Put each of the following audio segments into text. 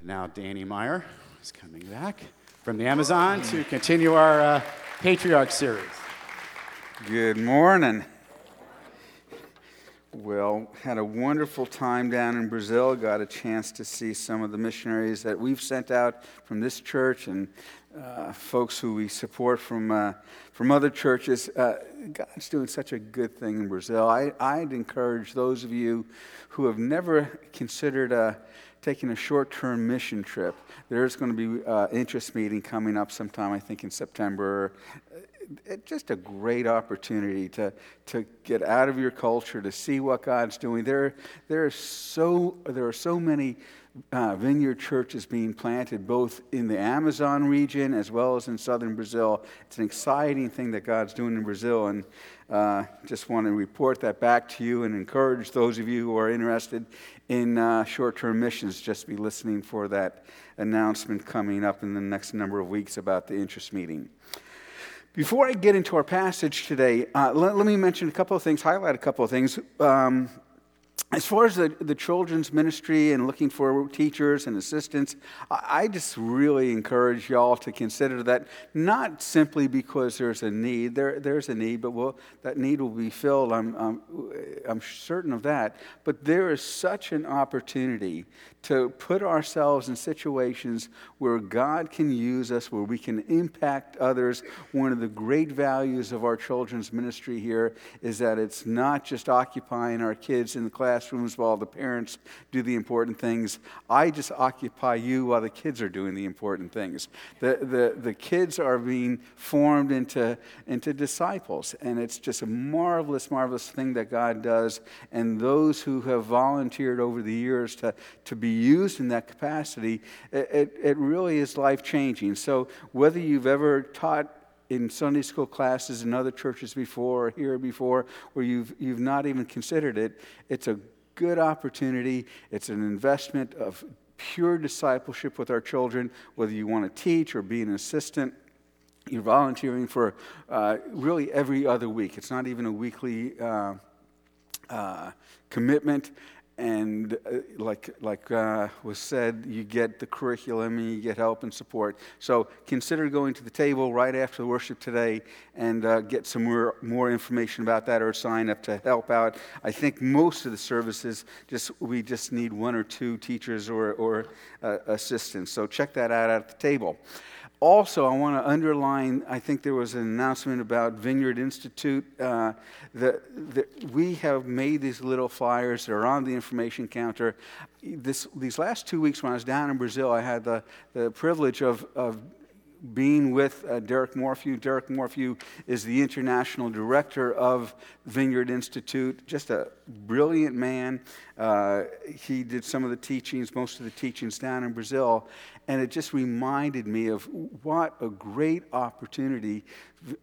And now Danny Meyer is coming back from the Amazon to continue our uh, Patriarch series. Good morning. Well, had a wonderful time down in Brazil. Got a chance to see some of the missionaries that we've sent out from this church and uh, folks who we support from, uh, from other churches. Uh, God's doing such a good thing in Brazil. I, I'd encourage those of you who have never considered uh, taking a short term mission trip. There's going to be an uh, interest meeting coming up sometime, I think, in September it, just a great opportunity to, to get out of your culture, to see what God's doing. There, there, are, so, there are so many uh, vineyard churches being planted both in the Amazon region as well as in southern Brazil. It's an exciting thing that God's doing in Brazil, and uh, just want to report that back to you and encourage those of you who are interested in uh, short term missions just be listening for that announcement coming up in the next number of weeks about the interest meeting. Before I get into our passage today, uh, let, let, me mention a couple of things, highlight a couple of things. Um, as far as the, the children's ministry and looking for teachers and assistants, I, I just really encourage y'all to consider that not simply because there's a need, there, there's a need, but we'll, that need will be filled, I'm, I'm, I'm certain of that. But there is such an opportunity to put ourselves in situations where God can use us, where we can impact others. One of the great values of our children's ministry here is that it's not just occupying our kids in the classrooms while the parents do the important things. I just occupy you while the kids are doing the important things. The, the, the kids are being formed into, into disciples, and it's just a marvelous, marvelous thing that God does. And those who have volunteered over the years to, to be used in that capacity, it, it, it really is life changing. So, whether you've ever taught in Sunday school classes in other churches before or here before, where you've, you've not even considered it, it's a good opportunity. It's an investment of pure discipleship with our children, whether you want to teach or be an assistant. You're volunteering for uh, really every other week. It's not even a weekly uh, uh, commitment and uh, like, like uh, was said, you get the curriculum and you get help and support. So consider going to the table right after worship today and uh, get some more, more information about that or sign up to help out. I think most of the services, just we just need one or two teachers or, or uh, assistants. So check that out at the table. Also, I want to underline I think there was an announcement about Vineyard Institute. Uh, that, we have made these little flyers that are on the information counter. This, these last two weeks, when I was down in Brazil, I had the, the privilege of, of being with uh, Derek Morphew. Derek Morphew is the international director of Vineyard Institute, just a brilliant man. Uh, he did some of the teachings, most of the teachings down in Brazil. And it just reminded me of what a great opportunity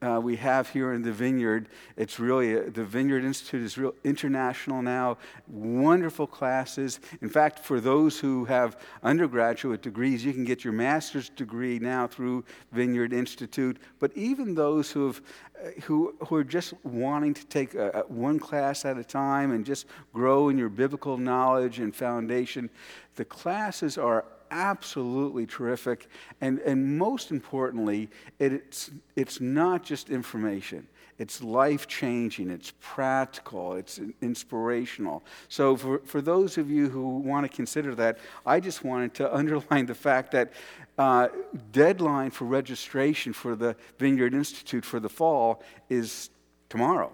uh, we have here in the Vineyard. It's really, a, the Vineyard Institute is real international now, wonderful classes. In fact, for those who have undergraduate degrees, you can get your master's degree now through Vineyard Institute. But even those who have uh, who, who are just wanting to take a, a one class at a time and just grow in your biblical knowledge and foundation, the classes are absolutely terrific. And, and most importantly, it, it's, it's not just information. It's life changing, it's practical, it's inspirational. So, for, for those of you who want to consider that, I just wanted to underline the fact that uh, deadline for registration for the Vineyard Institute for the fall is tomorrow.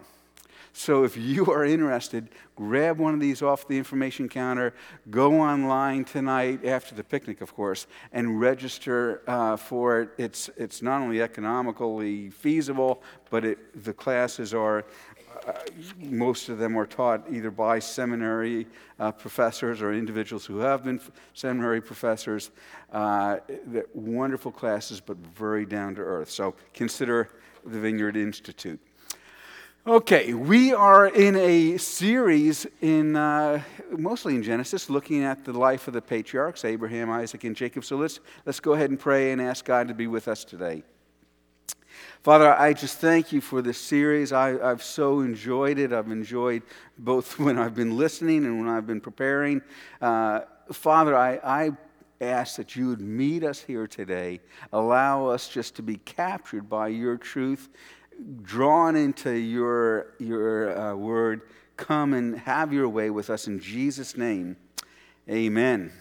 So if you are interested, grab one of these off the information counter, go online tonight after the picnic, of course, and register uh, for it. It's, it's not only economically feasible, but it, the classes are. Uh, most of them are taught either by seminary uh, professors or individuals who have been f- seminary professors. Uh, wonderful classes, but very down to earth. So consider the Vineyard Institute. Okay, we are in a series in uh, mostly in Genesis, looking at the life of the patriarchs Abraham, Isaac, and Jacob. So let's let's go ahead and pray and ask God to be with us today. Father, I just thank you for this series. I, have so enjoyed it. I've enjoyed both when I've been listening and when I've been preparing. Uh, Father, I, I ask that you would meet us here today. Allow us just to be captured by your truth, drawn into your, your uh, word. Come and have your way with us in Jesus' name. Amen.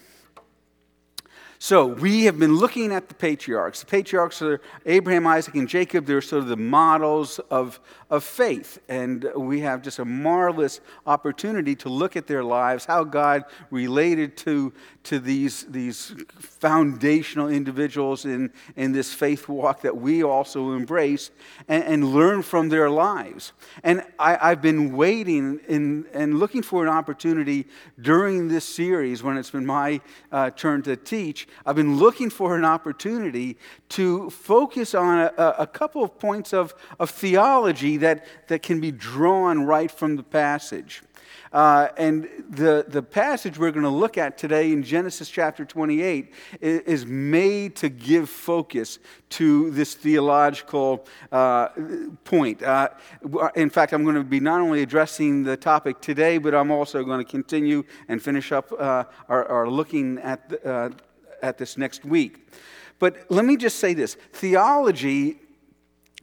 So, we have been looking at the patriarchs. The patriarchs are Abraham, Isaac, and Jacob. They're sort of the models of, of faith. And we have just a marvelous opportunity to look at their lives, how God related to, to these, these foundational individuals in, in this faith walk that we also embrace, and, and learn from their lives. And I, have been waiting in, and looking for an opportunity during this series when it's been my uh, turn to teach I've been looking for an opportunity to focus on a, a couple of points of, of theology that, that can be drawn right from the passage. Uh, and the, the passage we're going to look at today in Genesis chapter 28 is, is made to give focus to this theological uh, point. Uh, in fact, I'm going to be not only addressing the topic today, but I'm also going to continue and finish up uh, our, our, looking at the, uh, at this next week. But let me just say this theology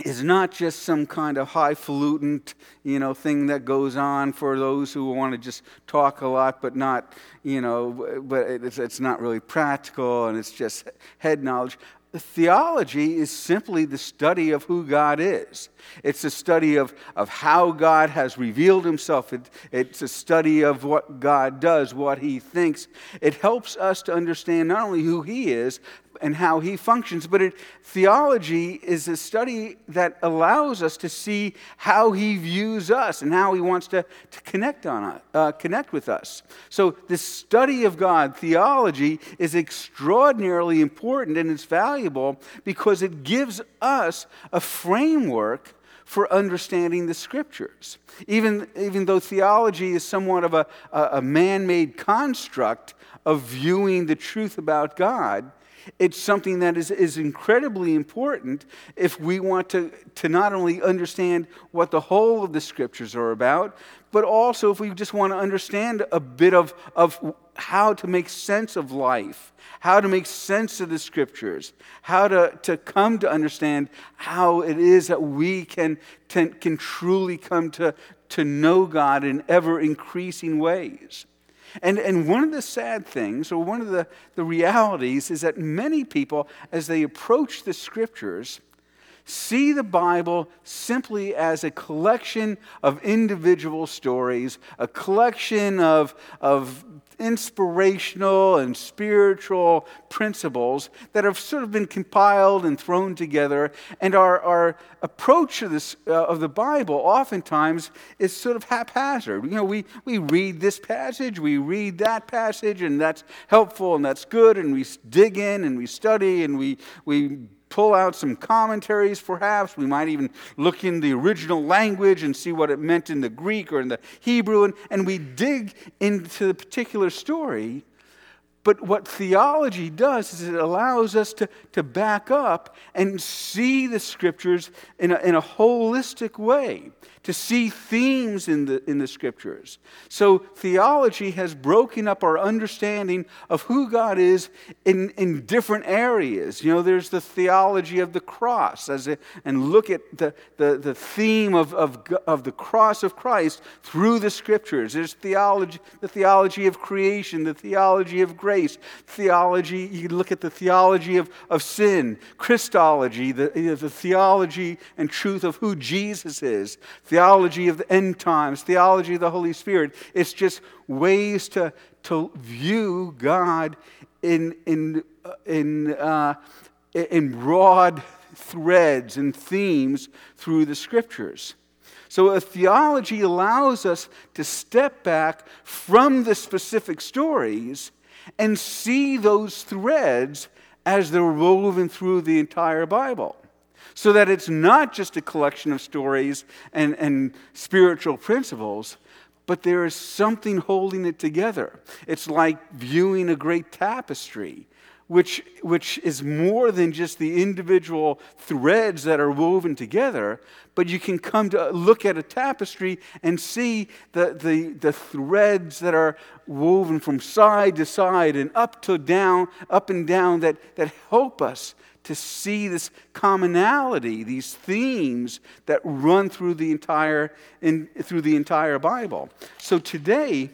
is not just some kind of highfalutin, you know, thing that goes on for those who want to just talk a lot, but not, you know, but it's, it's not really practical and it's just head knowledge. Theology is simply the study of who God is. It's a study of, of how God has revealed himself. It, it's a study of what God does, what he thinks. It helps us to understand not only who he is, and how he functions. But it, theology is a study that allows us to see how he views us and how he wants to, to connect, on, uh, connect with us. So, this study of God, theology, is extraordinarily important and it's valuable because it gives us a framework for understanding the scriptures. Even, even though theology is somewhat of a, a man made construct of viewing the truth about God, it's something that is, is incredibly important if we want to, to not only understand what the whole of the scriptures are about, but also if we just want to understand a bit of, of how to make sense of life, how to make sense of the scriptures, how to, to come to understand how it is that we can, can, can truly come to, to know God in ever increasing ways. And, and one of the sad things, or one of the, the realities, is that many people, as they approach the scriptures, see the Bible simply as a collection of individual stories, a collection of, of inspirational and spiritual principles that have sort of been compiled and thrown together. And our, our approach to this, uh, of the Bible oftentimes is sort of haphazard. You know, we, we read this passage, we read that passage, and that's helpful and that's good, and we dig in and we study and we, we pull out some commentaries, perhaps. We might even look in the original language and see what it meant in the Greek or in the Hebrew, and, and we dig into the particular story. But what theology does is it allows us to, to back up and see the scriptures in a, in a holistic way to see themes in the, in the scriptures. So, theology has broken up our understanding of who God is in, in different areas. You know, there's the theology of the cross, as a, and look at the, the, the theme of, of, of the cross of Christ through the scriptures. There's theology, the theology of creation, the theology of grace, theology, you look at the theology of, of sin, Christology, the, the theology and truth of who Jesus is theology of the end times, theology of the Holy Spirit. It's just ways to, to view God in, in, in, uh, in broad threads and themes through the scriptures. So, a theology allows us to step back from the specific stories and see those threads as they're woven through the entire Bible so that it's not just a collection of stories and, and spiritual principles, but there is something holding it together. It's like viewing a great tapestry which, which is more than just the individual threads that are woven together, but you can come to look at a tapestry and see the, the, the threads that are woven from side to side and up to down, up and down that, that help us to see this commonality, these themes that run through the entire, in, through the entire Bible. So today,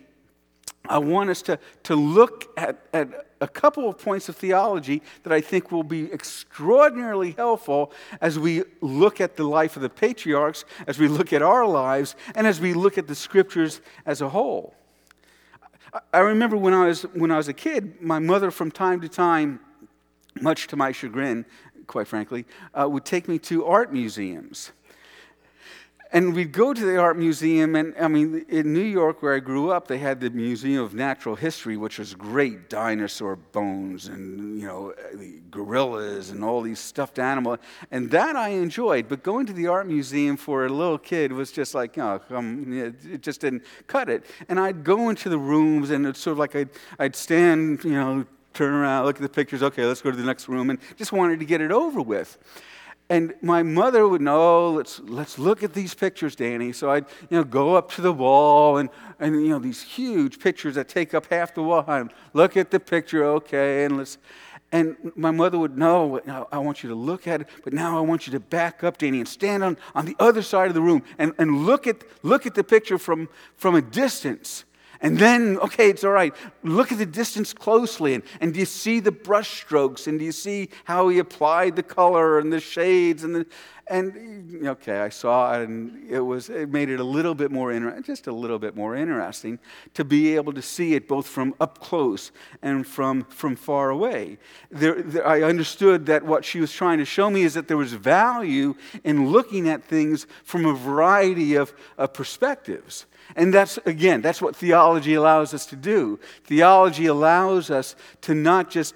I want us to, to look at, at a couple of points of theology that I think will be extraordinarily helpful as we look at the life of the patriarchs, as we look at our lives, and as we look at the scriptures as a whole. I remember when I was, when I was a kid, my mother, from time to time, much to my chagrin, quite frankly, uh, would take me to art museums. And we'd go to the art museum, and I mean, in New York, where I grew up, they had the Museum of Natural History, which was great dinosaur bones and, you know, gorillas and all these stuffed animals. And that I enjoyed. But going to the art museum for a little kid was just like, oh, um, it just didn't cut it. And I'd go into the rooms, and it's sort of like I'd, I'd stand, you know, turn around, look at the pictures, okay, let's go to the next room, and just wanted to get it over with. And my mother would know, let's, let's look at these pictures, Danny. So I'd you know, go up to the wall and, and you know, these huge pictures that take up half the wall. And look at the picture, okay, and let's. And my mother would know, I want you to look at it, but now I want you to back up, Danny, and stand on, on the other side of the room and, and look, at, look at the picture from, from a distance. And then, okay, it's all right. Look at the distance closely. And, and do you see the brush strokes? And do you see how he applied the color and the shades? And, the, and okay, I saw it, and it, was, it made it a little bit more interesting, just a little bit more interesting to be able to see it both from up close and from, from far away. There, there, I understood that what she was trying to show me is that there was value in looking at things from a variety of, of perspectives. And that's, again, that's what theology allows us to do. Theology allows us to not just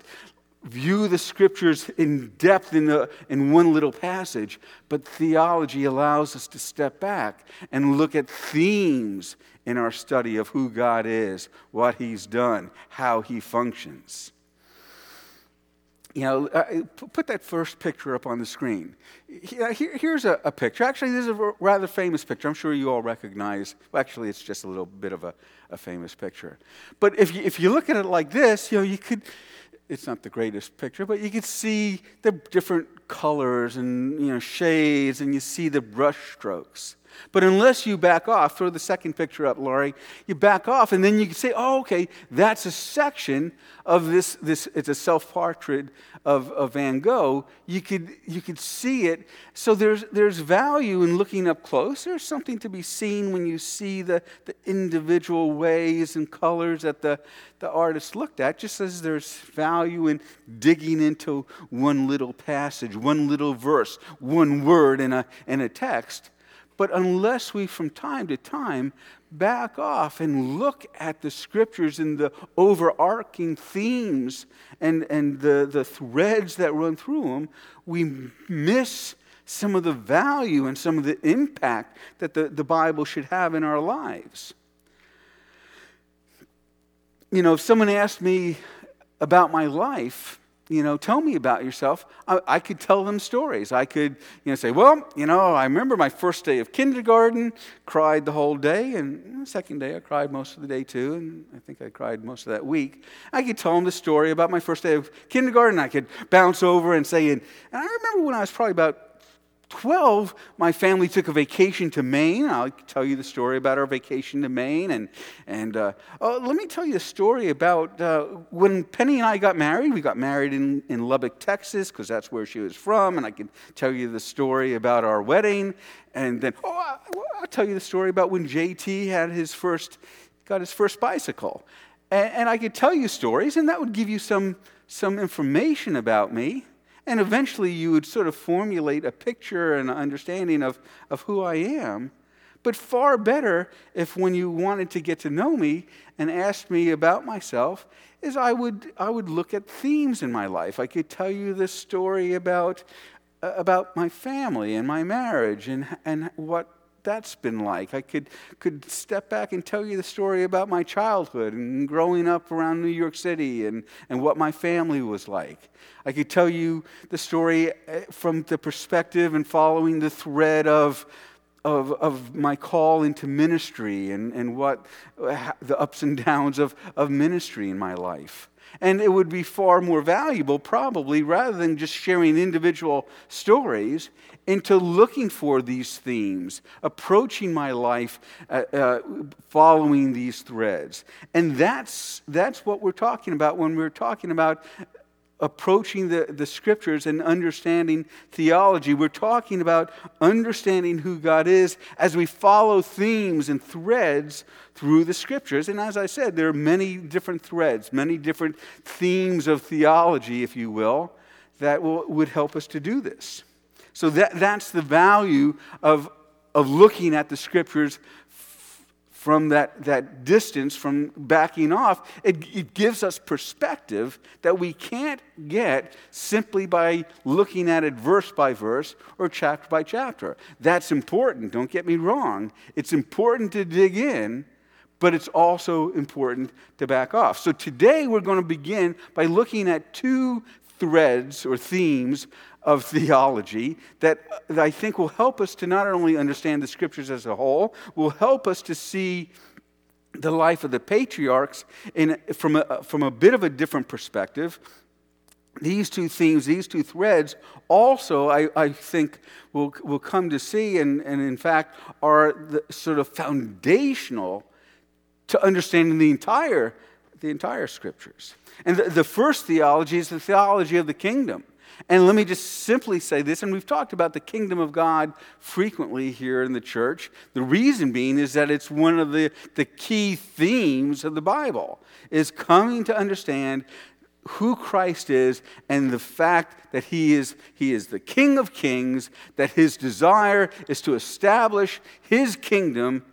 view the scriptures in depth in, the, in one little passage, but theology allows us to step back and look at themes in our study of who God is, what He's done, how He functions. You know, uh, put that first picture up on the screen. Here, here's a, a, picture. Actually, this is a rather famous picture. I'm sure you all recognize. Well, actually, it's just a little bit of a, a famous picture. But if you, if you look at it like this, you know, you could, it's not the greatest picture, but you could see the different colors and, you know, shades, and you see the brush strokes. But unless you back off, throw the second picture up, Laurie, you back off, and then you can say, oh, okay, that's a section of this, this it's a self portrait of, of Van Gogh. You could, you could see it. So there's, there's value in looking up close. There's something to be seen when you see the, the individual ways and colors that the, the artist looked at, just as there's value in digging into one little passage, one little verse, one word in a, in a text. But unless we, from time to time, back off and look at the scriptures and the overarching themes and, and the, the threads that run through them, we miss some of the value and some of the impact that the, the Bible should have in our lives. You know, if someone asked me about my life, you know, tell me about yourself. I, I, could tell them stories. I could, you know, say, well, you know, I remember my first day of kindergarten, cried the whole day, and the second day I cried most of the day too, and I think I cried most of that week. I could tell them the story about my first day of kindergarten. I could bounce over and say, and, and I remember when I was probably about 12, my family took a vacation to Maine. I'll tell you the story about our vacation to Maine. And, and uh, oh, let me tell you a story about uh, when Penny and I got married. We got married in, in Lubbock, Texas, because that's where she was from. And I can tell you the story about our wedding. And then, oh, I'll tell you the story about when JT had his first, got his first bicycle. And, and I could tell you stories, and that would give you some, some information about me. And eventually you would sort of formulate a picture and an understanding of, of who I am. But far better if when you wanted to get to know me and asked me about myself, is I would, I would look at themes in my life. I could tell you this story about, uh, about my family and my marriage and, and what that's been like. I could, could step back and tell you the story about my childhood and growing up around New York City and, and what my family was like. I could tell you the story eh, from the perspective and following the thread of, of, of my call into ministry and, and what the ups and downs of, of ministry in my life. And it would be far more valuable, probably, rather than just sharing individual stories, into looking for these themes, approaching my life uh, uh, following these threads. And that's, that's what we're talking about when we're talking about approaching the, the scriptures and understanding theology. We're talking about understanding who God is as we follow themes and threads through the scriptures. And as I said, there are many different threads, many different themes of theology, if you will, that will, would help us to do this. So that, that's the value of, of looking at the scriptures from that, that distance, from backing off, it, it, gives us perspective that we can't get simply by looking at it verse by verse or chapter by chapter. That's important, don't get me wrong. It's important to dig in, but it's also important to back off. So today we're going to begin by looking at two threads or themes of theology that, I think will help us to not only understand the scriptures as a whole, will help us to see the life of the patriarchs in, from, a, from a bit of a different perspective. These two themes, these two threads, also, I, I think, will, will come to see, and, and in fact, are the sort of foundational to understanding the entire, the entire scriptures. And the, the first theology is the theology of the kingdom. And let me just simply say this, and we've talked about the kingdom of God frequently here in the church. The reason being is that it's one of the, the key themes of the Bible, is coming to understand who Christ is and the fact that he is, he is the King of kings, that his desire is to establish his kingdom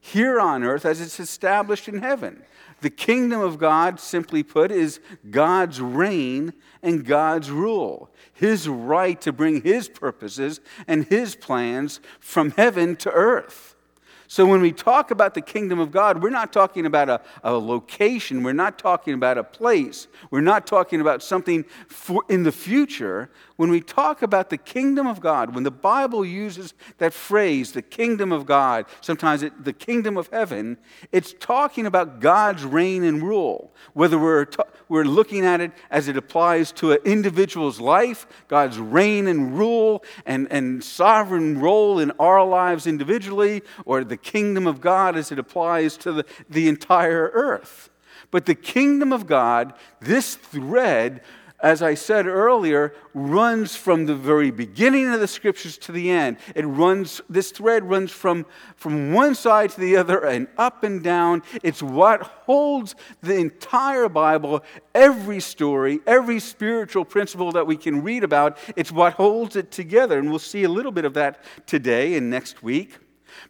here on earth as it's established in heaven. The kingdom of God, simply put, is God's reign and God's rule, His right to bring His purposes and His plans from heaven to earth. So when we talk about the kingdom of God, we're not talking about a, a location, we're not talking about a place, we're not talking about something in the future. When we talk about the kingdom of God, when the Bible uses that phrase, the kingdom of God, sometimes it, the kingdom of heaven, it's talking about God's reign and rule. Whether we're, we're looking at it as it applies to an individual's life, God's reign and rule and, and sovereign role in our lives individually, or the kingdom of God as it applies to the, the entire earth. But the kingdom of God, this thread, as I said earlier, runs from the very beginning of the scriptures to the end. It runs, this thread runs from, from one side to the other and up and down. It's what holds the entire Bible, every story, every spiritual principle that we can read about. It's what holds it together. And we'll see a little bit of that today and next week.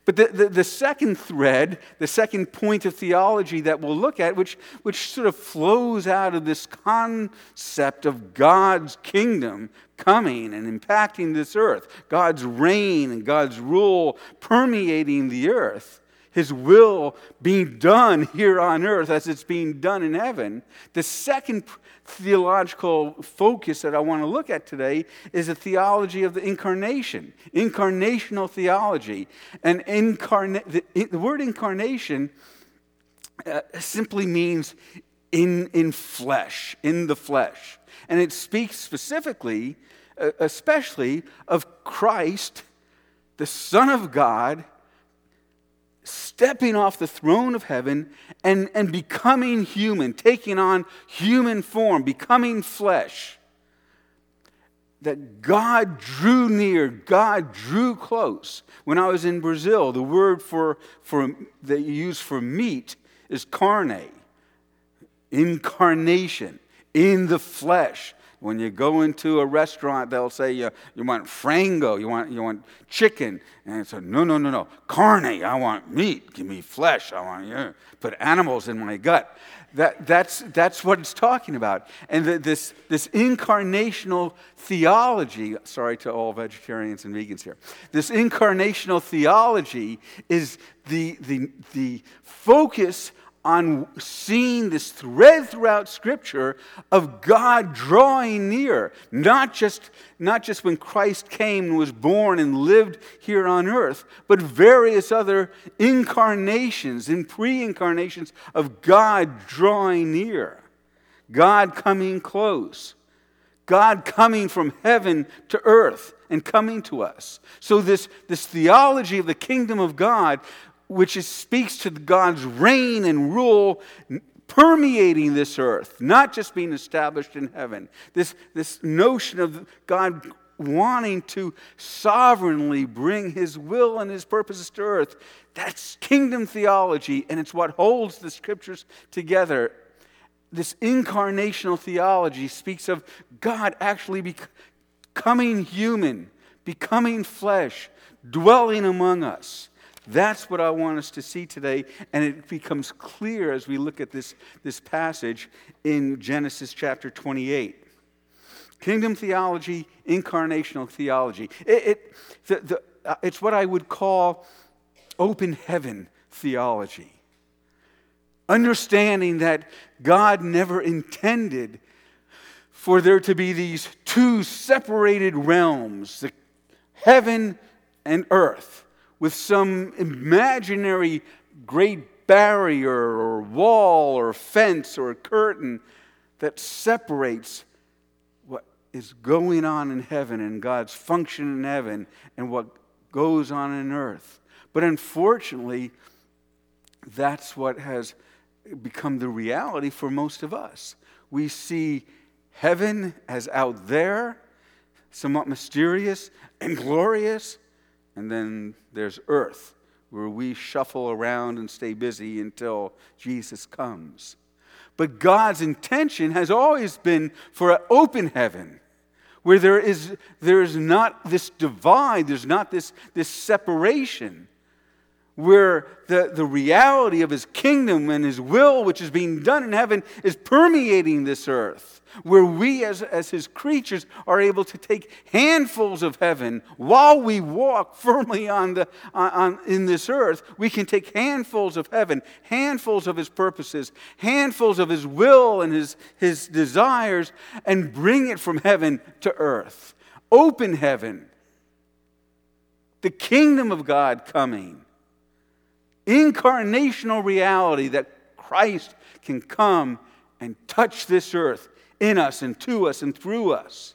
But the, the, the, second thread, the second point of theology that we'll look at, which, which sort of flows out of this concept of God's kingdom coming and impacting this earth, God's reign and God's rule permeating the earth, His will being done here on earth as it's being done in heaven. The second theological focus that I want to look at today is a theology of the incarnation, incarnational theology. And incarna- the, the word incarnation uh, simply means in, in flesh, in the flesh. And it speaks specifically, uh, especially, of Christ, the Son of God stepping off the throne of heaven and, and becoming human, taking on human form, becoming flesh. That God drew near, God drew close. When I was in Brazil, the word for, for that you use for meat is carne, incarnation, in the flesh. When you go into a restaurant, they'll say you, you want frango, you want, you want chicken. And it's a no, no, no, no. Carne, I want meat. Give me flesh. I want know, put animals in my gut. That, that's, that's what it's talking about. And the, this, this incarnational theology, sorry to all vegetarians and vegans here, this incarnational theology is the, the, the focus on seeing this thread throughout Scripture of God drawing near, not just, not just when Christ came and was born and lived here on earth, but various other incarnations and pre incarnations of God drawing near, God coming close, God coming from heaven to earth and coming to us. So, this, this theology of the kingdom of God which is, speaks to God's reign and rule permeating this earth, not just being established in heaven. This, this notion of God wanting to sovereignly bring his will and his purposes to earth, that's kingdom theology, and it's what holds the scriptures together. This incarnational theology speaks of God actually becoming human, becoming flesh, dwelling among us. That's what I want us to see today, and it becomes clear as we look at this, this passage in Genesis chapter 28. Kingdom theology, incarnational theology. It, it the, the, uh, it's what I would call open heaven theology. Understanding that God never intended for there to be these two separated realms, the heaven and earth with some imaginary great barrier or wall or fence or curtain that separates what is going on in heaven and God's function in heaven and what goes on in earth. But unfortunately, that's what has become the reality for most of us. We see heaven as out there, somewhat mysterious and glorious, and then there's earth, where we shuffle around and stay busy until Jesus comes. But God's intention has always been for an open heaven where there is, there is not this divide, there's not this, this separation where the, the reality of his kingdom and his will, which is being done in heaven, is permeating this earth. Where we, as, as his creatures, are able to take handfuls of heaven while we walk firmly on the, on, on, in this earth. We can take handfuls of heaven, handfuls of his purposes, handfuls of his will and his, his desires, and bring it from heaven to earth. Open heaven. The kingdom of God coming incarnational reality that Christ can come and touch this earth in us and to us and through us.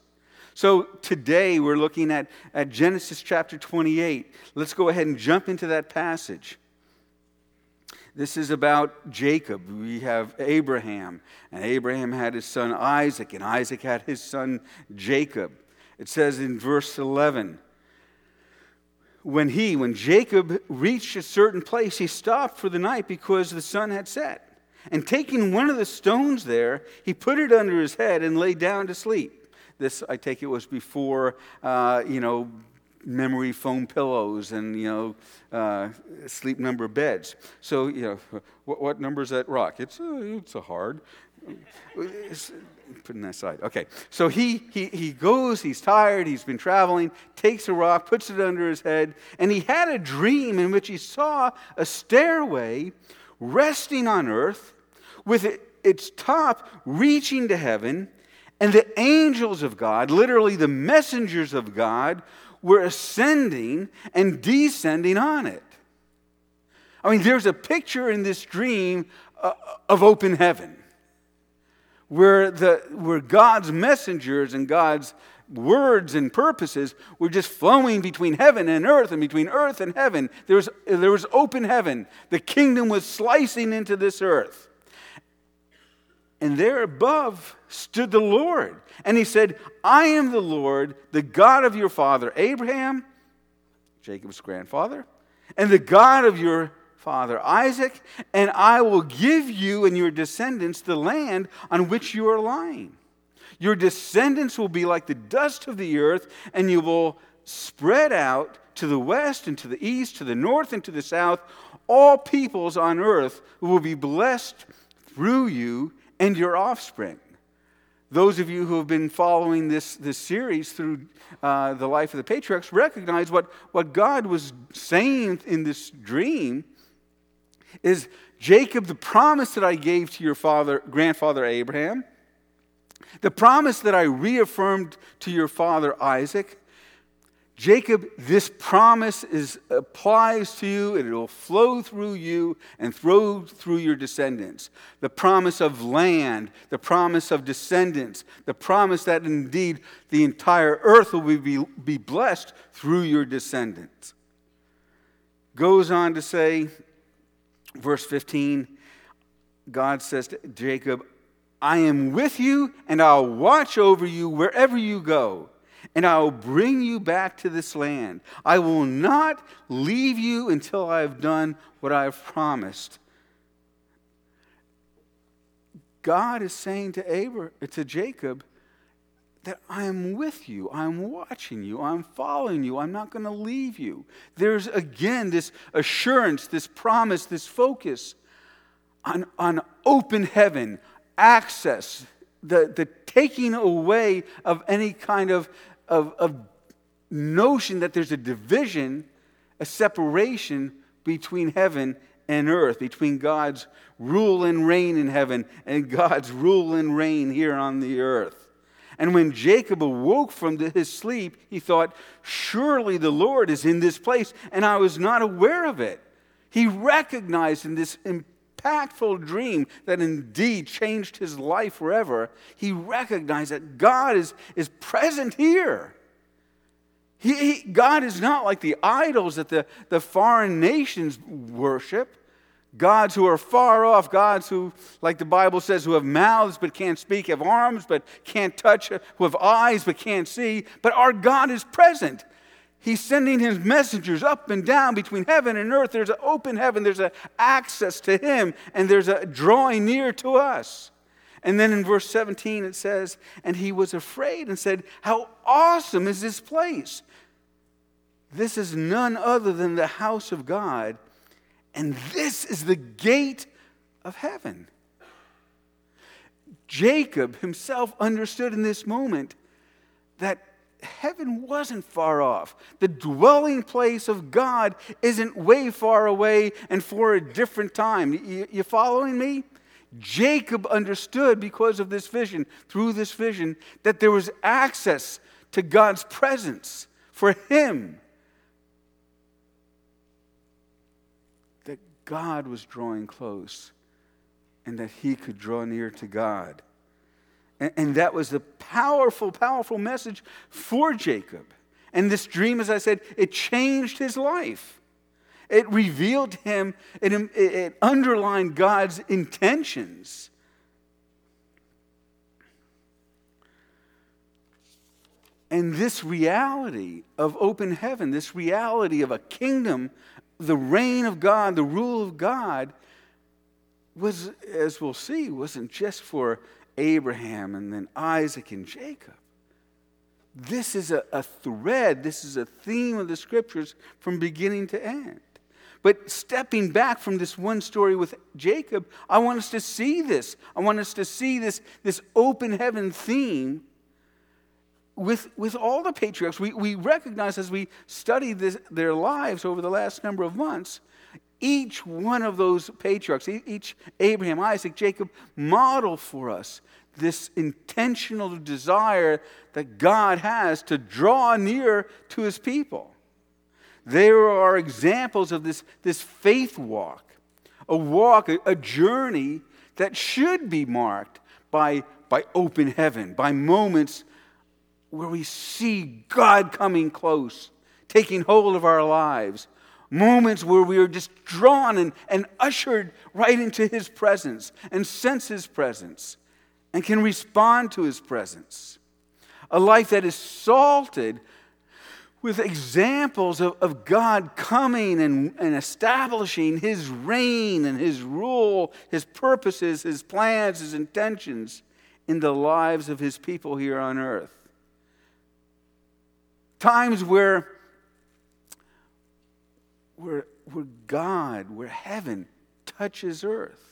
So today we're looking at, at Genesis chapter 28. Let's go ahead and jump into that passage. This is about Jacob. We have Abraham, and Abraham had his son Isaac, and Isaac had his son Jacob. It says in verse 11 when he, when Jacob reached a certain place, he stopped for the night because the sun had set. And taking one of the stones there, he put it under his head and lay down to sleep. This, I take it, was before, uh, you know, memory foam pillows and, you know, uh, sleep number beds. So, you know, what, what number is that rock? It's a, it's a hard. Putting that aside. Okay, so he, he, he goes, he's tired, he's been traveling, takes a rock, puts it under his head, and he had a dream in which he saw a stairway resting on earth with its top reaching to heaven, and the angels of God, literally the messengers of God, were ascending and descending on it. I mean, there's a picture in this dream uh, of open heaven where, the, where God's messengers and God's words and purposes were just flowing between heaven and earth and between earth and heaven. There was, there was open heaven. The kingdom was slicing into this earth. And there above stood the Lord. And he said, I am the Lord, the God of your father Abraham, Jacob's grandfather, and the God of your father Isaac, and I will give you and your descendants the land on which you are lying. Your descendants will be like the dust of the earth, and you will spread out to the west and to the east, to the north and to the south. All peoples on earth will be blessed through you and your offspring. Those of you who have been following this, this series through uh, the life of the patriarchs recognize what, what God was saying in this dream is Jacob, the promise that I gave to your father, grandfather Abraham, the promise that I reaffirmed to your father Isaac, Jacob, this promise is, applies to you and it will flow through you and flow through your descendants. The promise of land, the promise of descendants, the promise that indeed the entire earth will be, be blessed through your descendants. Goes on to say, verse 15, God says to Jacob, I am with you and I'll watch over you wherever you go and I will bring you back to this land. I will not leave you until I have done what I have promised. God is saying to, Abraham, to Jacob that I am with you, I'm watching you, I'm following you, I'm not going to leave you. There's again this assurance, this promise, this focus on, on open heaven, access, the, the taking away of any kind of of, of notion that there's a division, a separation between heaven and earth, between God's rule and reign in heaven and God's rule and reign here on the earth. And when Jacob awoke from his sleep, he thought, Surely the Lord is in this place, and I was not aware of it. He recognized in this impactful dream that indeed changed his life forever, he recognized that God is, is present here. He, he, God is not like the idols that the, the foreign nations worship. Gods who are far off, gods who, like the Bible says, who have mouths but can't speak, have arms but can't touch, who have eyes but can't see. But our God is present. He's sending his messengers up and down between heaven and earth. There's an open heaven, there's an access to him, and there's a drawing near to us. And then in verse 17 it says, And he was afraid and said, How awesome is this place! This is none other than the house of God, and this is the gate of heaven. Jacob himself understood in this moment that heaven wasn't far off. The dwelling place of God isn't way far away and for a different time. You, you, following me? Jacob understood because of this vision, through this vision, that there was access to God's presence for him. That God was drawing close and that he could draw near to God. And, and that was the powerful, powerful message for Jacob. And this dream, as I said, it changed his life. It revealed him, it, it underlined God's intentions. And this reality of open heaven, this reality of a kingdom, the reign of God, the rule of God, was, as we'll see, wasn't just for Abraham and then Isaac and Jacob. This is a, a thread, this is a theme of the scriptures from beginning to end. But stepping back from this one story with Jacob, I want us to see this. I want us to see this, this open heaven theme with, with all the patriarchs. We, we recognize as we study this, their lives over the last number of months each one of those patriarchs, each Abraham, Isaac, Jacob, model for us this intentional desire that God has to draw near to his people. There are examples of this, this faith walk, a walk, a, a journey that should be marked by, by open heaven, by moments where we see God coming close, taking hold of our lives, moments where we are just drawn and, and ushered right into his presence and sense his presence and can respond to his presence. A life that is salted with examples of, of God coming and, and establishing his reign and his rule, his purposes, his plans, his intentions in the lives of his people here on earth. Times where, where, where God, where heaven touches earth,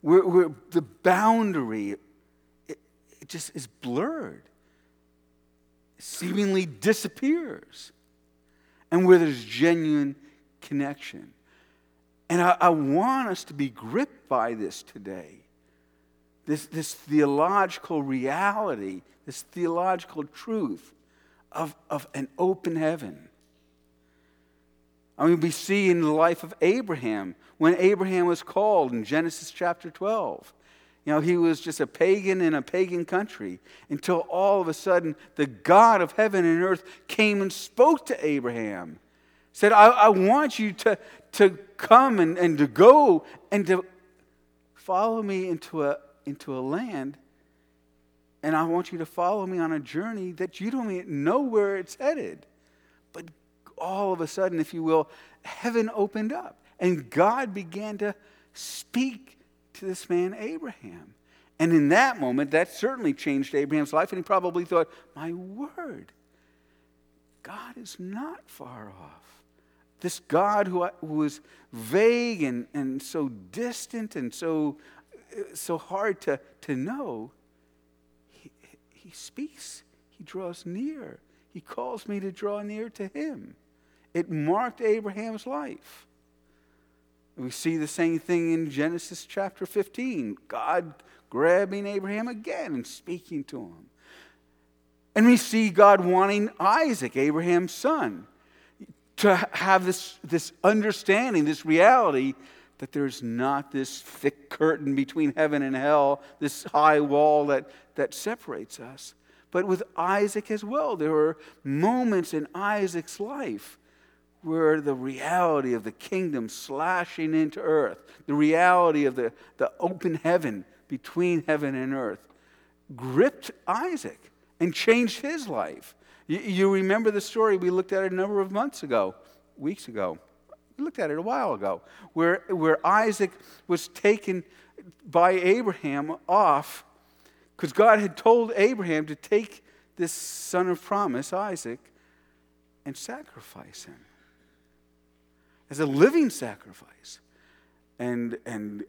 where, where the boundary it, it just is blurred, seemingly disappears, and where there's genuine connection. And I, I want us to be gripped by this today. This, this theological reality, this theological truth of, of an open heaven. I mean, we see in the life of Abraham, when Abraham was called in Genesis chapter 12, you know, he was just a pagan in a pagan country until all of a sudden the God of heaven and earth came and spoke to Abraham. Said, I, I want you to, to come and, and to go and to follow me into a, into a land, and I want you to follow me on a journey that you don't even know where it's headed. But all of a sudden, if you will, heaven opened up, and God began to speak to this man, Abraham. And in that moment, that certainly changed Abraham's life, and he probably thought, My word, God is not far off. This God who, who was vague and, and so distant and so, so hard to, to know, he speaks, he draws near. He calls me to draw near to him. It marked Abraham's life. We see the same thing in Genesis chapter 15. God grabbing Abraham again and speaking to him. And we see God wanting Isaac, Abraham's son, to have this, this understanding, this reality that there's not this thick curtain between heaven and hell, this high wall that, that separates us. But with Isaac as well, there were moments in Isaac's life where the reality of the kingdom slashing into earth, the reality of the, the open heaven between heaven and earth, gripped Isaac and changed his life. You, you remember the story we looked at a number of months ago, weeks ago. We looked at it a while ago, where, where Isaac was taken by Abraham off because God had told Abraham to take this son of promise, Isaac, and sacrifice him as a living sacrifice. And, and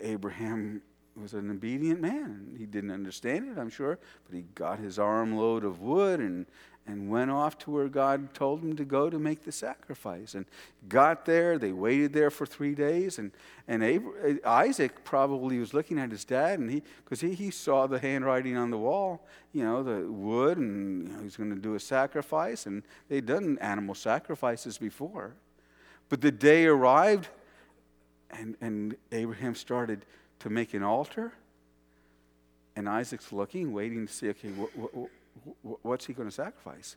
Abraham was an obedient man. He didn't understand it, I'm sure, but he got his armload of wood and, and went off to where God told him to go to make the sacrifice. And got there, they waited there for three days, and, and Abraham, uh, Isaac probably was looking at his dad, and he because he, he saw the handwriting on the wall, you know, the wood, and you know, he's going to do a sacrifice, and they'd done animal sacrifices before. But the day arrived, and, and Abraham started to make an altar. And Isaac's looking, waiting to see, okay, what's he going to sacrifice?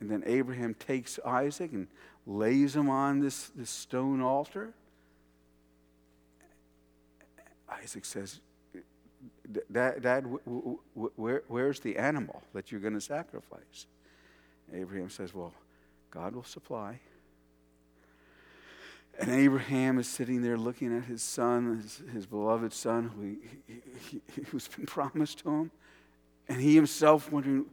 And then Abraham takes Isaac and lays him on this, this stone altar. Isaac says, Dad, Dad where, where's the animal that you're going to sacrifice? Abraham says, Well, God will supply. And Abraham is sitting there looking at his son, his, his beloved son, he, he, he, who's been promised to him. And he himself wondering,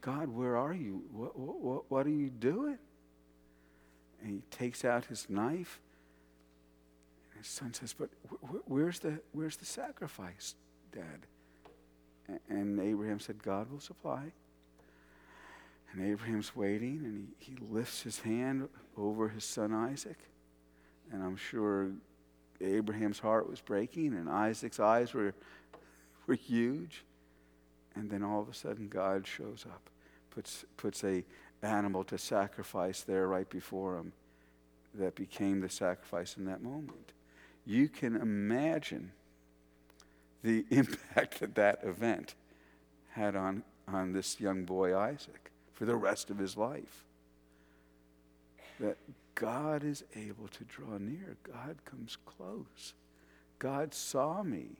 God, where are you? What, what, what are you doing? And he takes out his knife. And his son says, But where's the, where's the sacrifice, Dad? And Abraham said, God will supply. And Abraham's waiting, and he, he lifts his hand over his son Isaac. And I'm sure Abraham's heart was breaking, and Isaac's eyes were, were huge. And then all of a sudden, God shows up, puts, puts a animal to sacrifice there right before him that became the sacrifice in that moment. You can imagine the impact that that event had on, on this young boy, Isaac, for the rest of his life. That God is able to draw near. God comes close. God saw me.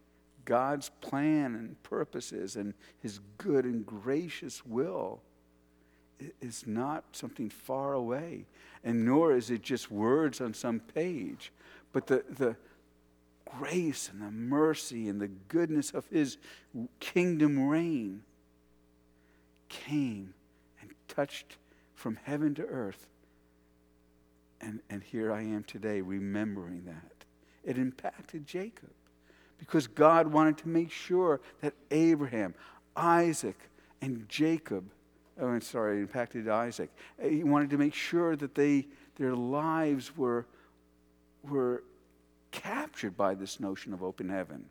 God's plan and purposes and his good and gracious will is not something far away, and nor is it just words on some page. But the, the, grace and the mercy and the goodness of his kingdom reign came and touched from heaven to earth. And, and here I am today remembering that. It impacted Jacob because God wanted to make sure that Abraham, Isaac, and Jacob, oh, I'm sorry, impacted Isaac. Eh, he wanted to make sure that they, their lives were, were captured by this notion of open heaven.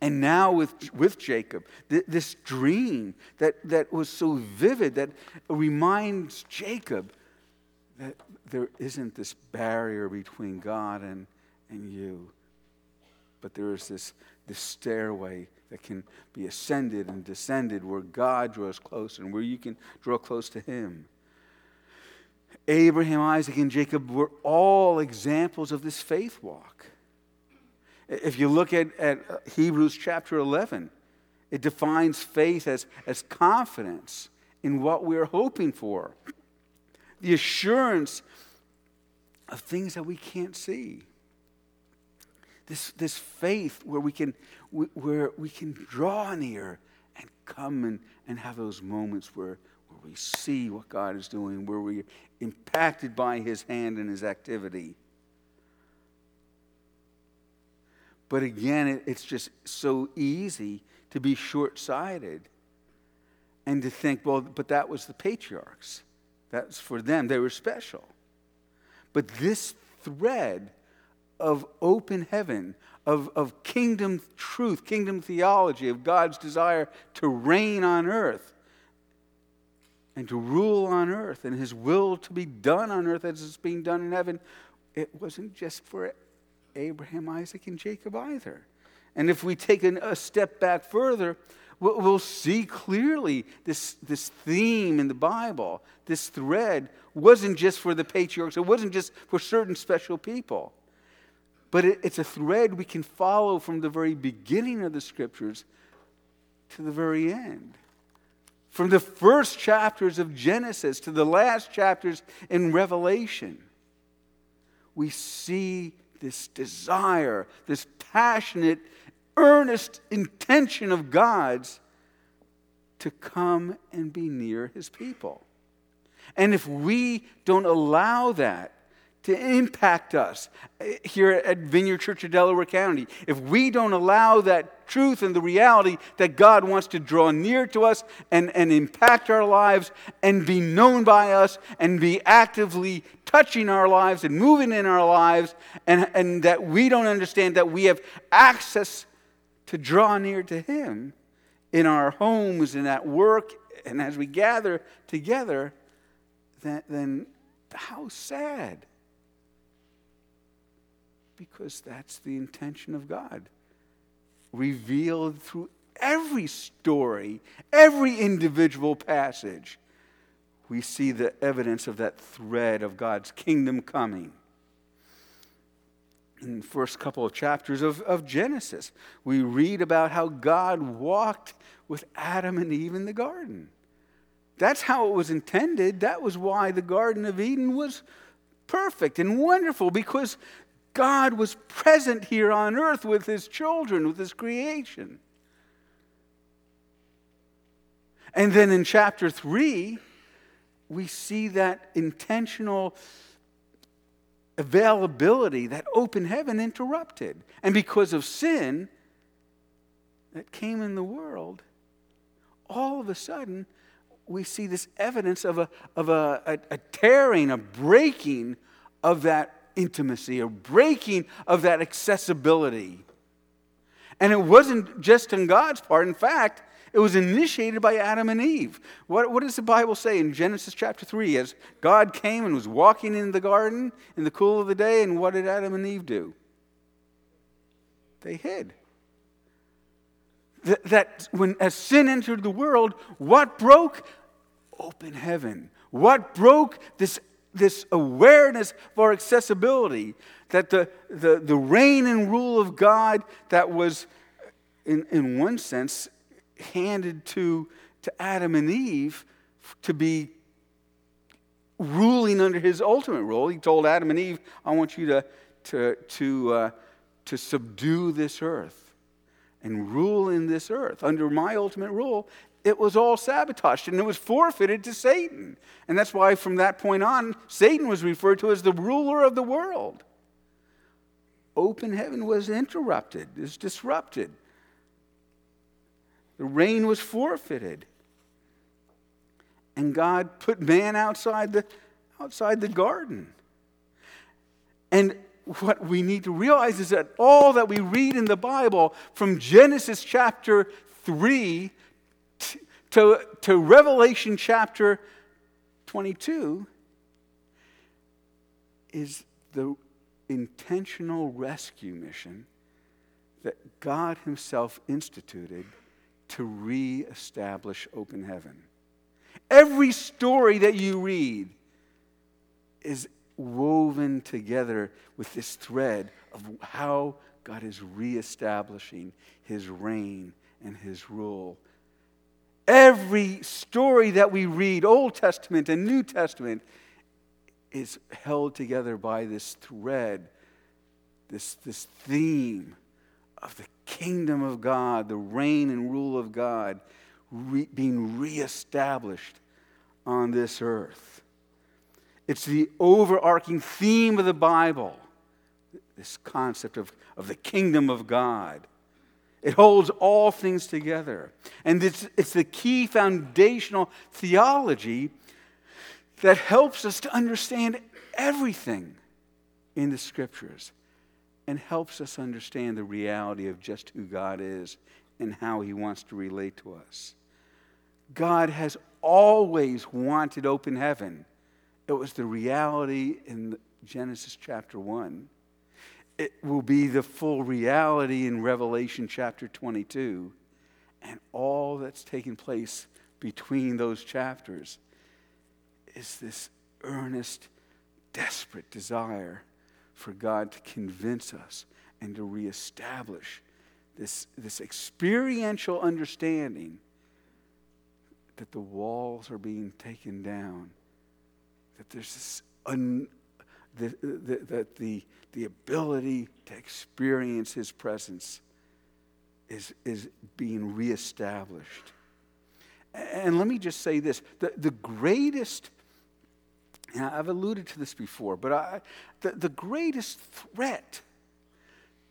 And now with, with Jacob, th- this dream that, that was so vivid that reminds Jacob that there isn't this barrier between God and, and you, but there is this, this stairway that can be ascended and descended where God draws close and where you can draw close to Him. Abraham, Isaac, and Jacob were all examples of this faith walk. If you look at, at uh, Hebrews chapter 11, it defines faith as, as confidence in what we're hoping for, the assurance of things that we can't see. This, this faith where we, can, where we can draw near and come and, and have those moments where, where we see what God is doing, where we're impacted by His hand and His activity. But again, it, it's just so easy to be short sighted and to think, well, but that was the patriarchs. That's for them. They were special. But this thread of open heaven, of, of kingdom truth, kingdom theology, of God's desire to reign on earth and to rule on earth and his will to be done on earth as it's being done in heaven, it wasn't just for Abraham, Isaac, and Jacob either. And if we take a step back further, we'll see clearly this, this theme in the Bible, this thread, wasn't just for the patriarchs, it wasn't just for certain special people. But it's a thread we can follow from the very beginning of the scriptures to the very end. From the first chapters of Genesis to the last chapters in Revelation, we see this desire, this passionate, earnest intention of God's to come and be near his people. And if we don't allow that to impact us eh, here at Vineyard Church of Delaware County, if we don't allow that truth and the reality that God wants to draw near to us and, and impact our lives and be known by us and be actively touching our lives and moving in our lives, and, and that we don't understand that we have access to draw near to Him in our homes and at work and as we gather together, then, then how sad because that's the intention of God. Revealed through every story, every individual passage, we see the evidence of that thread of God's kingdom coming. In the first couple of chapters of, of Genesis, we read about how God walked with Adam and Eve in the garden. That's how it was intended. That was why the Garden of Eden was perfect and wonderful because God was present here on earth with his children, with his creation. And then in chapter 3, we see that intentional availability, that open heaven interrupted. And because of sin that came in the world, all of a sudden, we see this evidence of a, of a, a, a tearing, a breaking of that intimacy, a breaking of that accessibility. And it wasn't just on God's part. In fact, it was initiated by Adam and Eve. What, what does the Bible say in Genesis chapter 3? As God came and was walking in the garden in the cool of the day, and what did Adam and Eve do? They hid. That, that when as sin entered the world, what broke? Open heaven. What broke this this awareness for accessibility, that the, the, the reign and rule of God that was, in, in one sense, handed to, to Adam and Eve to be ruling under his ultimate rule. He told Adam and Eve, I want you to, to, to, uh, to subdue this earth and rule in this earth. Under my ultimate rule, it was all sabotaged and it was forfeited to Satan. And that's why from that point on, Satan was referred to as the ruler of the world. Open heaven was interrupted, is disrupted. The reign was forfeited. And God put man outside the, outside the garden. And what we need to realize is that all that we read in the Bible, from Genesis chapter 3 to, to Revelation chapter 22, is the intentional rescue mission that God Himself instituted to reestablish open heaven. Every story that you read is woven together with this thread of how God is reestablishing his reign and his rule. Every story that we read, Old Testament and New Testament, is held together by this thread, this, this theme of the kingdom of God, the reign and rule of God re- being reestablished on this earth. It's the overarching theme of the Bible, this concept of, of the kingdom of God. It holds all things together. And it's, it's the key foundational theology that helps us to understand everything in the scriptures and helps us understand the reality of just who God is and how he wants to relate to us. God has always wanted open heaven. It was the reality in Genesis chapter 1. It will be the full reality in Revelation chapter 22. And all that's taking place between those chapters is this earnest, desperate desire for God to convince us and to reestablish this, this experiential understanding that the walls are being taken down, that there's this un, that the, the, the, the ability to experience his presence is, is being reestablished. And let me just say this the, the greatest, I've alluded to this before, but I, the, the greatest threat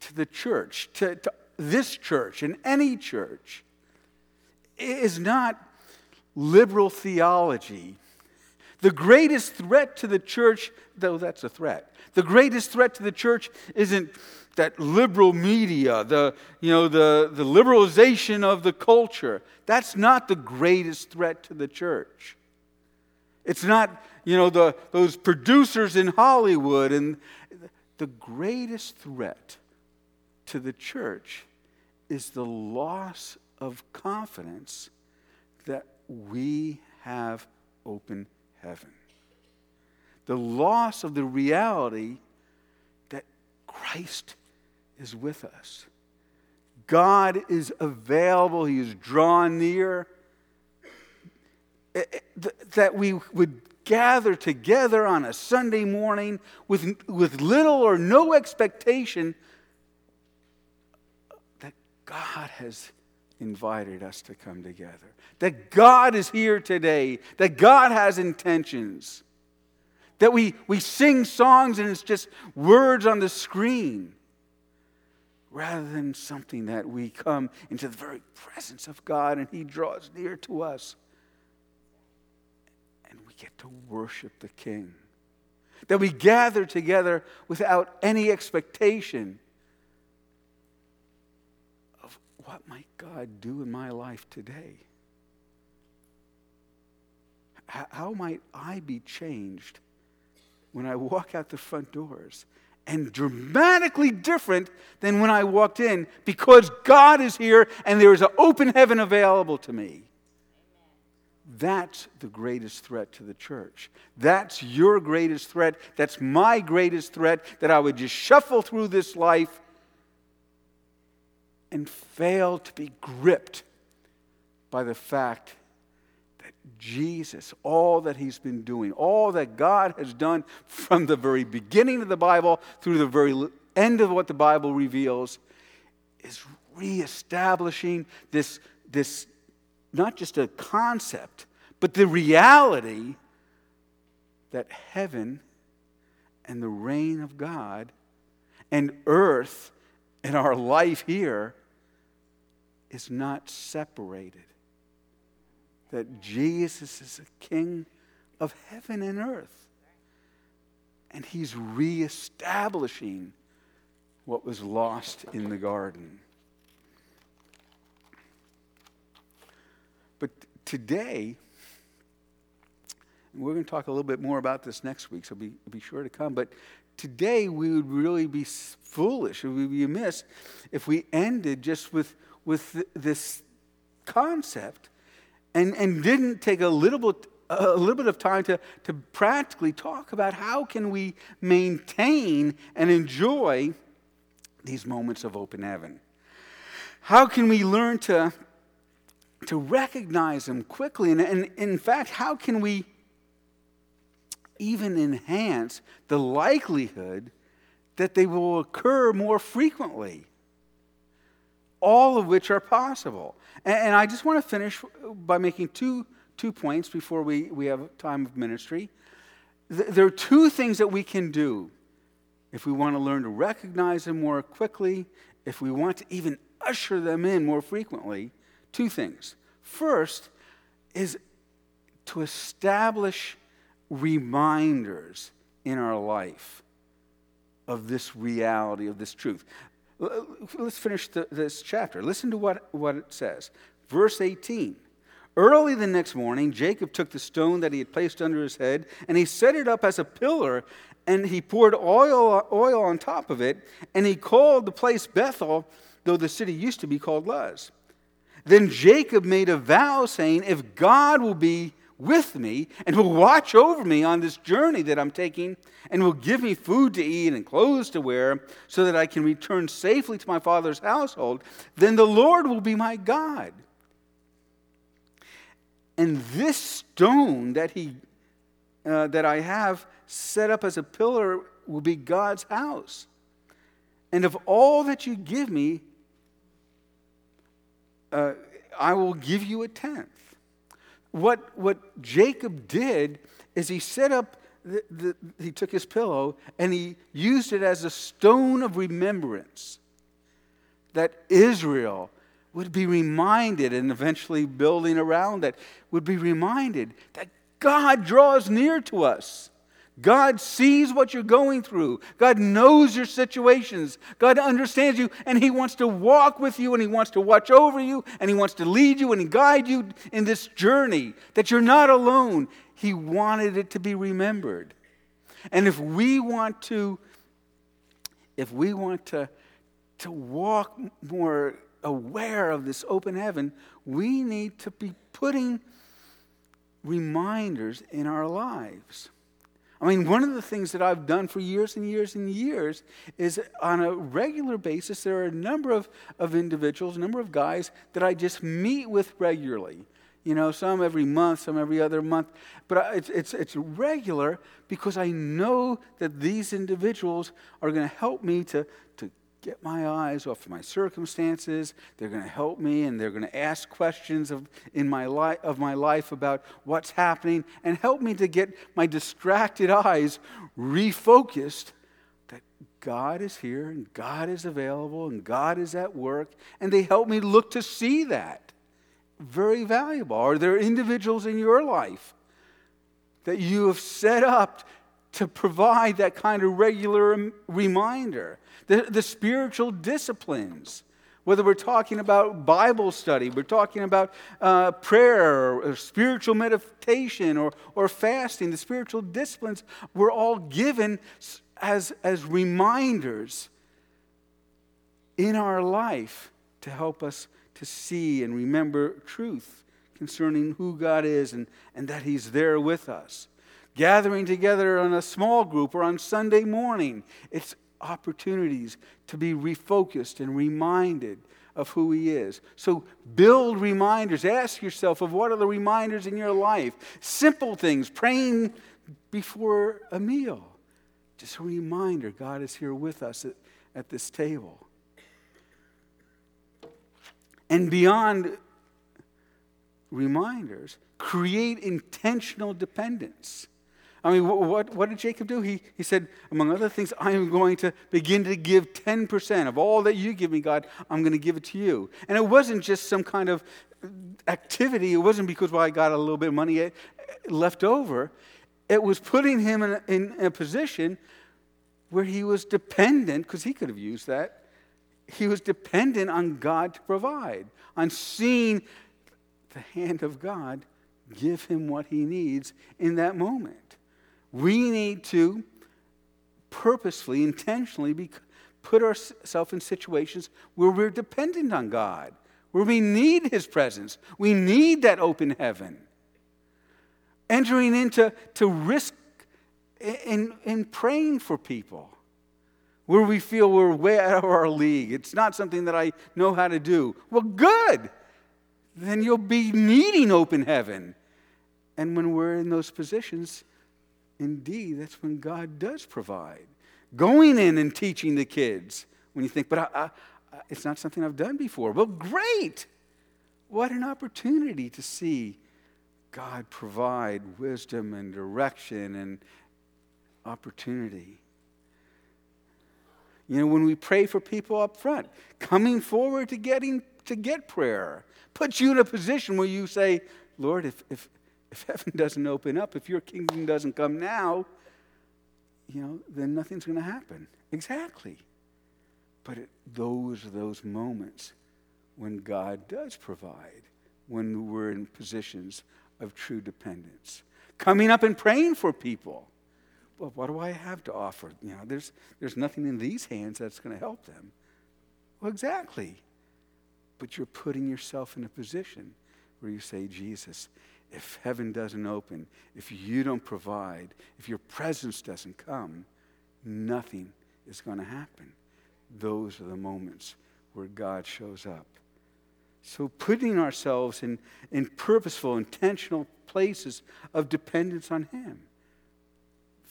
to the church, to, to this church and any church, is not liberal theology. The greatest threat to the church, though that's a threat, the greatest threat to the church isn't that liberal media, the, you know, the, the liberalization of the culture. That's not the greatest threat to the church. It's not, you know, the, those producers in Hollywood. And the greatest threat to the church is the loss of confidence that we have open heaven. The loss of the reality that Christ is with us. God is available, He is drawn near. Eh, eh, that we would gather together on a Sunday morning with, with little or no expectation that God has invited us to come together. That God is here today, that God has intentions. That we, we sing songs and it's just words on the screen rather than something that we come into the very presence of God and He draws near to us and we get to worship the King. That we gather together without any expectation of what might God do in my life today. How might I be changed when I walk out the front doors? And dramatically different than when I walked in because God is here and there is an open heaven available to me. That's the greatest threat to the church. That's your greatest threat. That's my greatest threat that I would just shuffle through this life and fail to be gripped by the fact Jesus, all that he's been doing, all that God has done from the very beginning of the Bible through the very end of what the Bible reveals is reestablishing this, this not just a concept, but the reality that heaven and the reign of God and earth and our life here is not separated. That Jesus is the King of heaven and earth. And he's reestablishing what was lost in the garden. But today, we're going to talk a little bit more about this next week, so be, be sure to come. But today, we would really be foolish, it would be amiss if we ended just with, with this concept and, and didn't take a little bit a little bit of time to, to practically talk about how can we maintain and enjoy these moments of open heaven. How can we learn to, to recognize them quickly? And, and in fact how can we even enhance the likelihood that they will occur more frequently all of which are possible and, and i just want to finish by making two two points before we, we have time of ministry. There are two things that we can do if we want to learn to recognize them more quickly, if we want to even usher them in more frequently. Two things. First is to establish reminders in our life of this reality, of this truth. Let's finish the, this chapter. Listen to what, what it says. Verse 18 Early the next morning, Jacob took the stone that he had placed under his head and he set it up as a pillar and he poured oil, oil on top of it and he called the place Bethel, though the city used to be called Luz. Then Jacob made a vow saying, If God will be with me and will watch over me on this journey that I'm taking and will give me food to eat and clothes to wear so that I can return safely to my father's household, then the Lord will be my God. And this stone that, he, uh, that I have set up as a pillar will be God's house. And of all that you give me, uh, I will give you a tenth. What, what Jacob did is he set up, the, the, he took his pillow and he used it as a stone of remembrance that Israel would be reminded, and eventually building around it, would be reminded that God draws near to us. God sees what you're going through. God knows your situations. God understands you, and He wants to walk with you, and He wants to watch over you, and He wants to lead you and guide you in this journey, that you're not alone. He wanted it to be remembered. And if we want to, if we want to, to walk more aware of this open heaven, we need to be putting reminders in our lives. I mean, one of the things that I've done for years and years and years is on a regular basis, there are a number of, of individuals, a number of guys that I just meet with regularly. You know, some every month, some every other month. But it's, it's, it's regular because I know that these individuals are going to help me to, to get my eyes off of my circumstances. They're going to help me and they're going to ask questions of, in my li- of my life about what's happening and help me to get my distracted eyes refocused that God is here and God is available and God is at work. And they help me look to see that. Very valuable. Are there individuals in your life that you have set up to provide that kind of regular reminder? the, the spiritual disciplines. Whether we're talking about Bible study, we're talking about uh, prayer, or spiritual meditation, or, or fasting, the spiritual disciplines were all given as, as reminders in our life to help us to see and remember truth concerning who God is and, and that He's there with us. Gathering together on a small group or on Sunday morning, it's opportunities to be refocused and reminded of who He is. So build reminders. Ask yourself of what are the reminders in your life. Simple things, praying before a meal. Just a reminder God is here with us at, at this table. And beyond reminders, create intentional dependence. I mean, what, what did Jacob do? He, he said, among other things, I am going to begin to give 10% of all that you give me, God, I'm going to give it to you. And it wasn't just some kind of activity, it wasn't because, well, I got a little bit of money eh, left over. It was putting him in a, in a position where he was dependent, because he could have used that. He was dependent on God to provide, on seeing the hand of God give him what he needs in that moment. We need to purposefully, intentionally be, put ourselves in situations where we're dependent on God, where we need his presence. We need that open heaven. Entering into to risk in, in praying for people where we feel we're way out of our league. It's not something that I know how to do. Well, good. Then you'll be needing open heaven. And when we're in those positions, indeed, that's when God does provide. Going in and teaching the kids when you think, but I, I, it's not something I've done before. Well, great. What an opportunity to see God provide wisdom and direction and opportunity. You know, when we pray for people up front, coming forward to getting to get prayer puts you in a position where you say, Lord, if, if, if heaven doesn't open up, if your kingdom doesn't come now, you know, then nothing's going to happen. Exactly. But it, those are those moments when God does provide, when we're in positions of true dependence. Coming up and praying for people. Well, what do I have to offer? You know, there's, there's nothing in these hands that's going to help them. Well, exactly. But you're putting yourself in a position where you say, Jesus, if heaven doesn't open, if you don't provide, if your presence doesn't come, nothing is going to happen. Those are the moments where God shows up. So, putting ourselves in, in purposeful, intentional places of dependence on Him,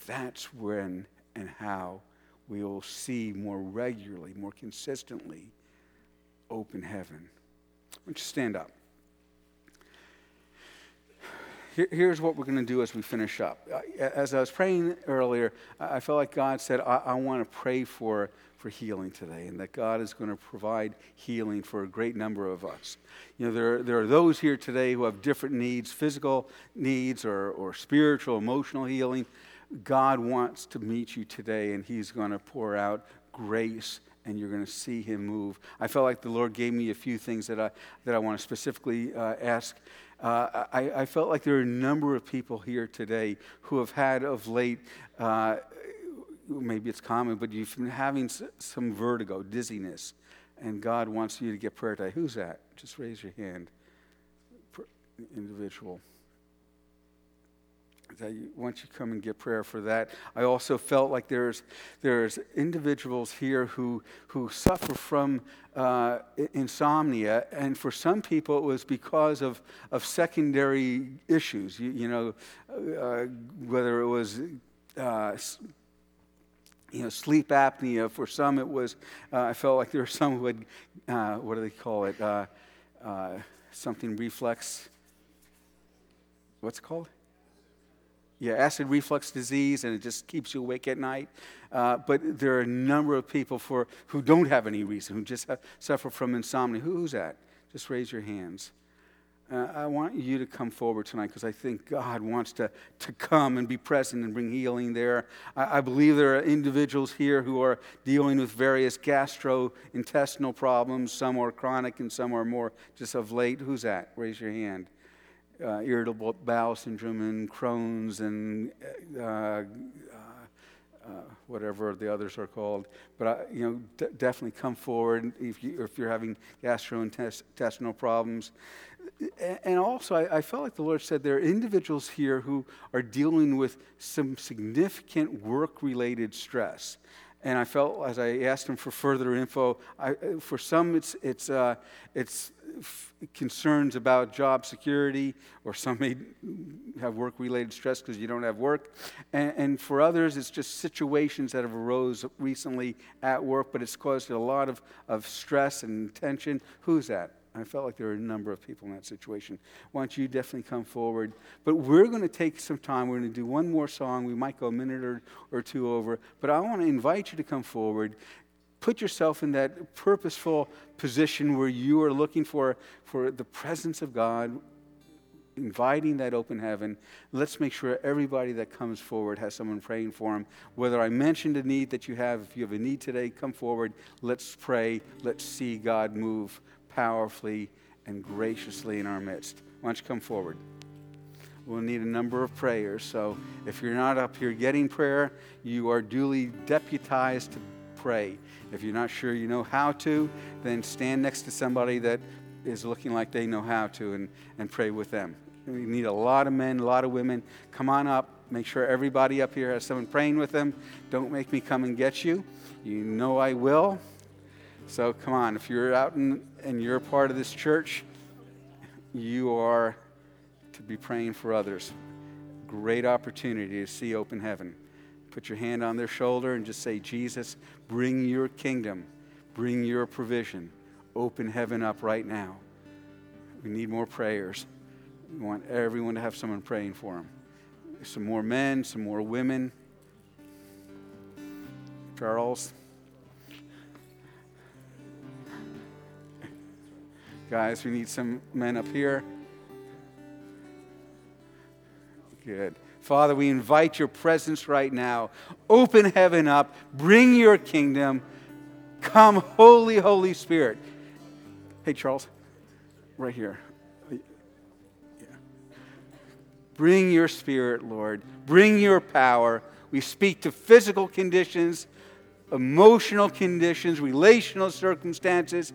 that's when and how we will see more regularly, more consistently, open heaven. Why don't you stand up? Here, here's what we're going to do as we finish up. As I was praying earlier, I felt like God said, I, I want to pray for, for healing today, and that God is going to provide healing for a great number of us. You know, there, there are those here today who have different needs physical needs or, or spiritual, emotional healing. God wants to meet you today, and He's going to pour out grace and you're going to see him move. I felt like the Lord gave me a few things that I, that I want to specifically uh, ask. Uh, I, I, felt like there are a number of people here today who have had of late, uh, maybe it's common, but you've been having some vertigo, dizziness, and God wants you to get prayer today. Who's that? Just raise your hand. Individual you, once you come and get prayer for that. I also felt like there's, there's individuals here who, who suffer from uh, insomnia, and for some people it was because of, of secondary issues, you, you know, uh, whether it was uh, you know, sleep apnea. For some, it was, uh, I felt like there were some who had, uh, what do they call it? Uh, something reflex. What's it called? Yeah, acid reflux disease, and it just keeps you awake at night. Uh, but there are a number of people for, who don't have any reason, who just have, suffer from insomnia. Who's that? Just raise your hands. Uh, I want you to come forward tonight because I think God wants to, to come and be present and bring healing there. I, I believe there are individuals here who are dealing with various gastrointestinal problems. Some are chronic and some are more just of late. Who's that? Raise your hand uh, irritable bowel syndrome and Crohn's and uh, uh, uh, whatever the others are called. But I, you know, d- definitely come forward if, you, if you're having gastrointestinal problems. And also, I, I felt like the Lord said there are individuals here who are dealing with some significant work related stress. And I felt as I asked him for further info, I, for some it's it's uh, it's f- concerns about job security, or some may have work-related stress because you don't have work, and, and for others it's just situations that have arose recently at work, but it's caused a lot of, of stress and tension. Who's that? I felt like there were a number of people in that situation. Why don't you definitely come forward? But we're going to take some time. We're going to do one more song. We might go a minute or, or two over. But I want to invite you to come forward. Put yourself in that purposeful position where you are looking for, for the presence of God, inviting that open heaven. Let's make sure everybody that comes forward has someone praying for them. Whether I mentioned a need that you have, if you have a need today, come forward. Let's pray. Let's see God move powerfully and graciously in our midst. Why don't you come forward? We'll need a number of prayers. So if you're not up here getting prayer, you are duly deputized to pray. If you're not sure you know how to, then stand next to somebody that is looking like they know how to and, and pray with them. We need a lot of men, a lot of women. Come on up. Make sure everybody up here has someone praying with them. Don't make me come and get you. You know I will. So come on, if you're out in, and you're a part of this church, you are to be praying for others. Great opportunity to see open heaven. Put your hand on their shoulder and just say, Jesus, bring your kingdom, bring your provision. Open heaven up right now. We need more prayers. We want everyone to have someone praying for them. Some more men, some more women. Charles. Guys, we need some men up here. Good. Father, we invite your presence right now. Open heaven up. Bring your kingdom. Come, Holy, Holy Spirit. Hey, Charles, right here. Yeah. Bring your spirit, Lord. Bring your power. We speak to physical conditions, emotional conditions, relational circumstances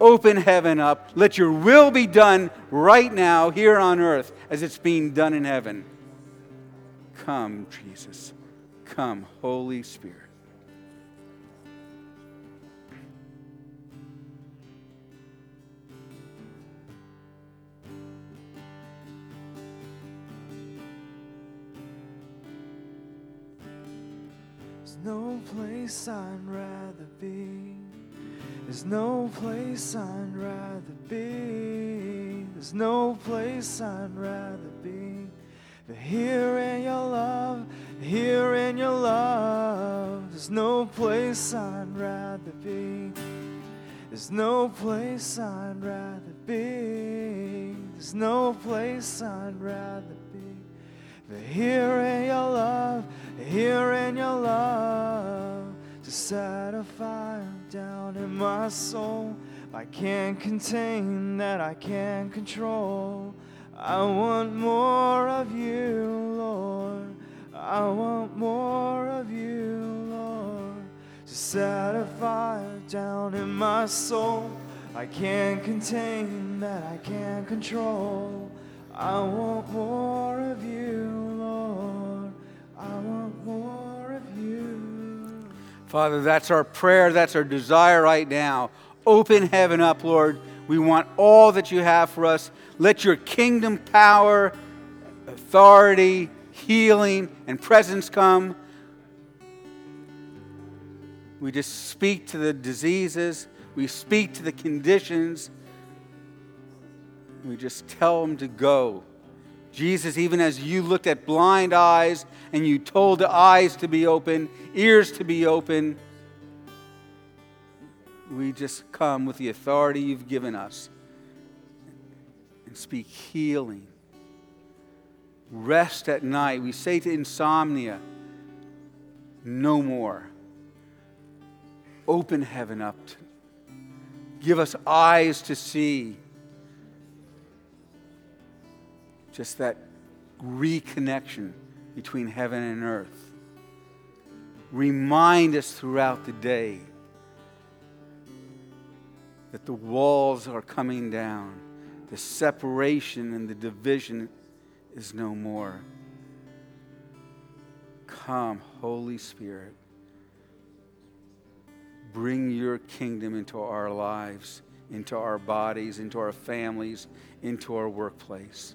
open heaven up. Let your will be done right now here on earth as it's being done in heaven. Come, Jesus. Come, Holy Spirit. There's no place I'd rather be. There's no place I'd rather be. There's no place I'd rather be. But here in your love, here in your love. There's no place I'd rather be. There's no place I'd rather be. There's no place I'd rather be. But here in your love, here in your love set a fire down in my soul. I can't contain that I can't control. I want more of you, Lord. I want more of you, Lord. To set a fire down in my soul. I can't contain that I can't control. I want more of you, Father, that's our prayer. That's our desire right now. Open heaven up, Lord. We want all that you have for us. Let your kingdom power, authority, healing, and presence come. We just speak to the diseases, we speak to the conditions. We just tell them to go. Jesus, even as you looked at blind eyes and you told the eyes to be open, ears to be open, we just come with the authority you've given us and speak healing. Rest at night. We say to insomnia, no more. Open heaven up. Give us eyes to see. Just that reconnection between heaven and earth. Remind us throughout the day that the walls are coming down, the separation and the division is no more. Come, Holy Spirit. bring your kingdom into our lives, into our bodies, into our families, into our workplace.